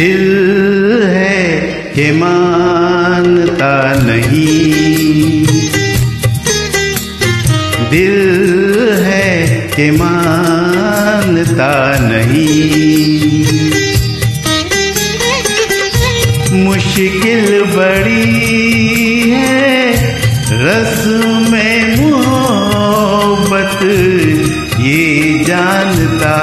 दिल है कि मानता नहीं। दिल है कि मानता नहीं। मुश्किल बड़ी है रस में मोहब्बत, ये जानता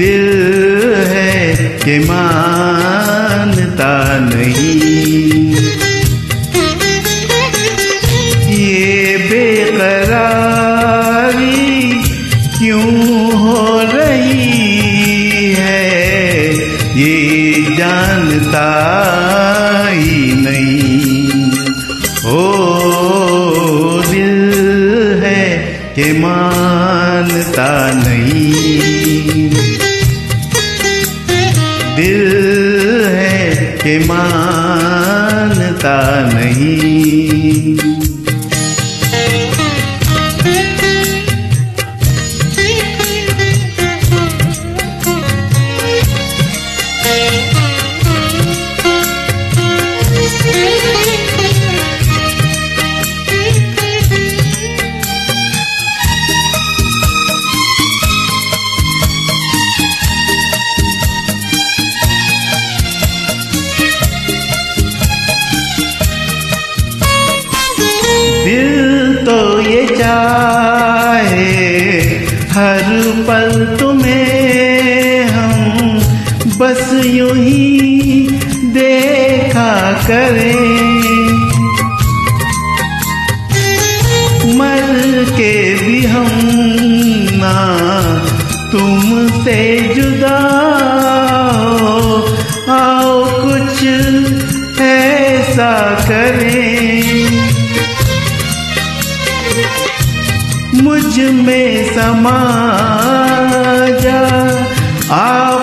दिल है कि मानता नहीं। ये बेकरारी क्यों हो रही है? ये जानता ही नहीं। ओ, दिल है कि मानता कि चाहे हर पल तुम्हें हम बस यूँ ही देखा करें। मर के भी हम ना तुमसे जुदा हो, आओ कुछ ऐसा करें। मुझमें समा जा आपास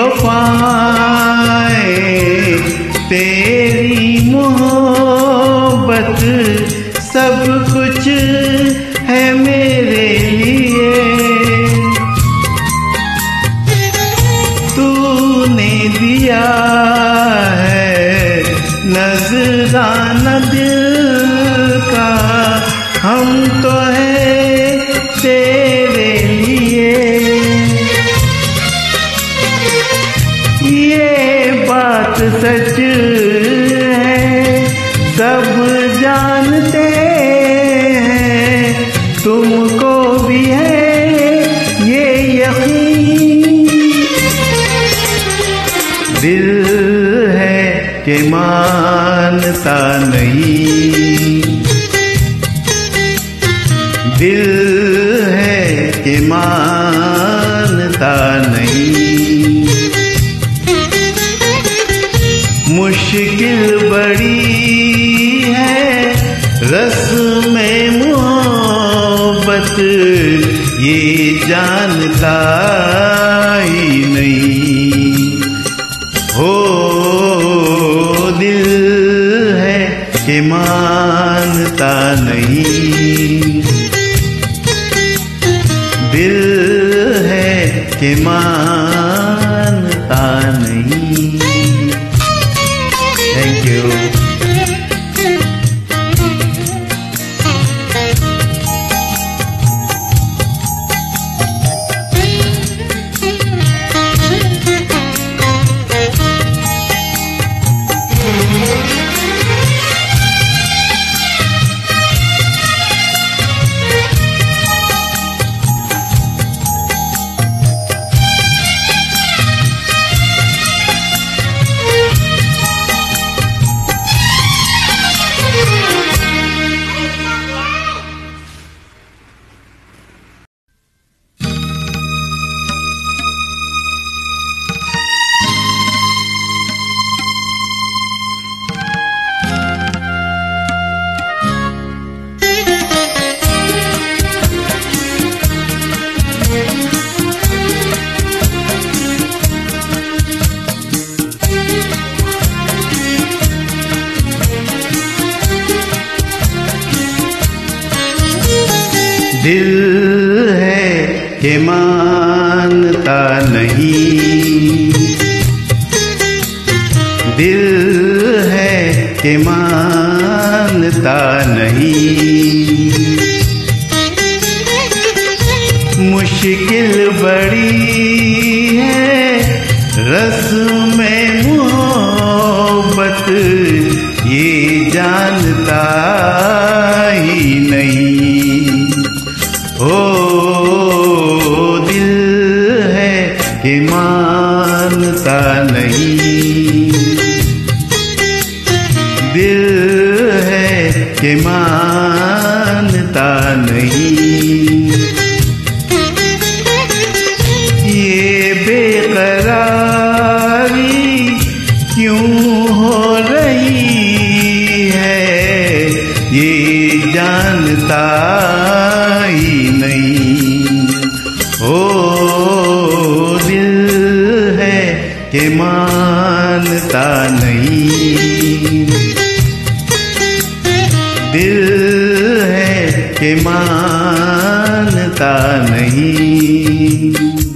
वफाएँ, तेरी मोहब्बत सब कुछ है मेरे लिए। तूने दिया है नजराना दिल का, हम तो है मानता नहीं। दिल है कि मानता नहीं। मुश्किल बड़ी है रस में मोहब्बत, ये जानता ही नहीं। होता नहीं दिल है कि मानता नहीं थैंक यू दिल है कि मानता नहीं। दिल है कि मानता नहीं। मुश्किल बड़ी है रस में मोहब्बत, ये जानता दिल है कि मानता नहीं। ये बेकरारी क्यों हो रही है? ये जानता ही नहीं। ओ, दिल है कि मानता नहीं। मानता नहीं।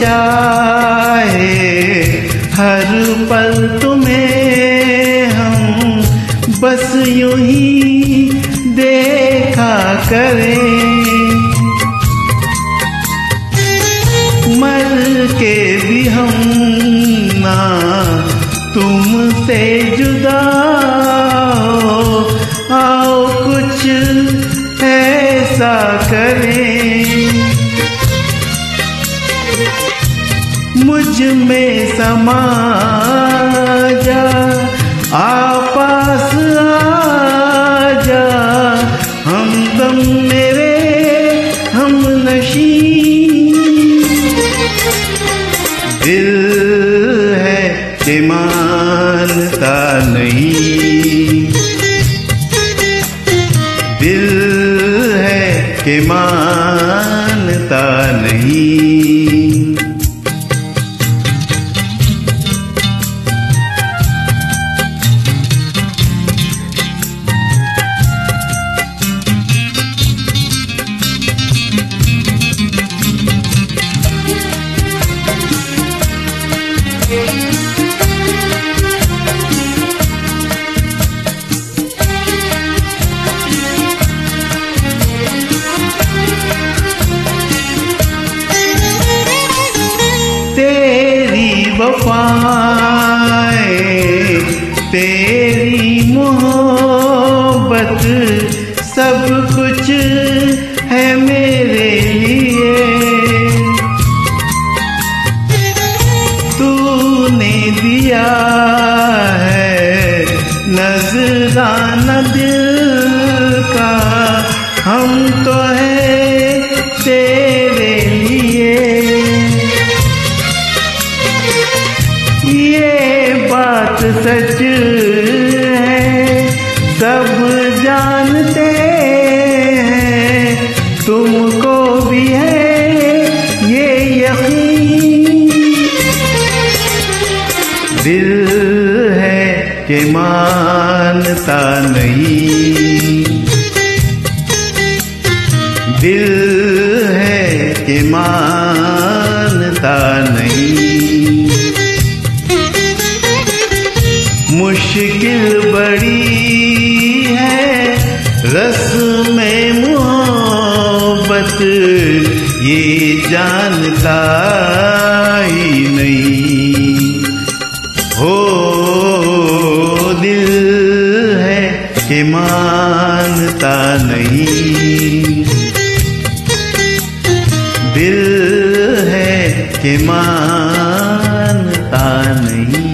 चाहे हर पल तुम्हें हम बस यूँ ही देखा करें। मर के भी हम ना तुमसे जुदा हो, आओ कुछ ऐसा करें। मुझमें समा जा आपास आ जा हम दम मेरे हम नशी दिल वफाएँ, तेरी मोहब्बत सब कुछ है मेरे लिए। तूने दिया है नजराना दिल का, हम तो कि मानता नहीं। दिल है कि मानता नहीं। मुश्किल बड़ी है रस में मोहब्बत, ये जानता ही नहीं। मानता नहीं। दिल है कि मानता नहीं।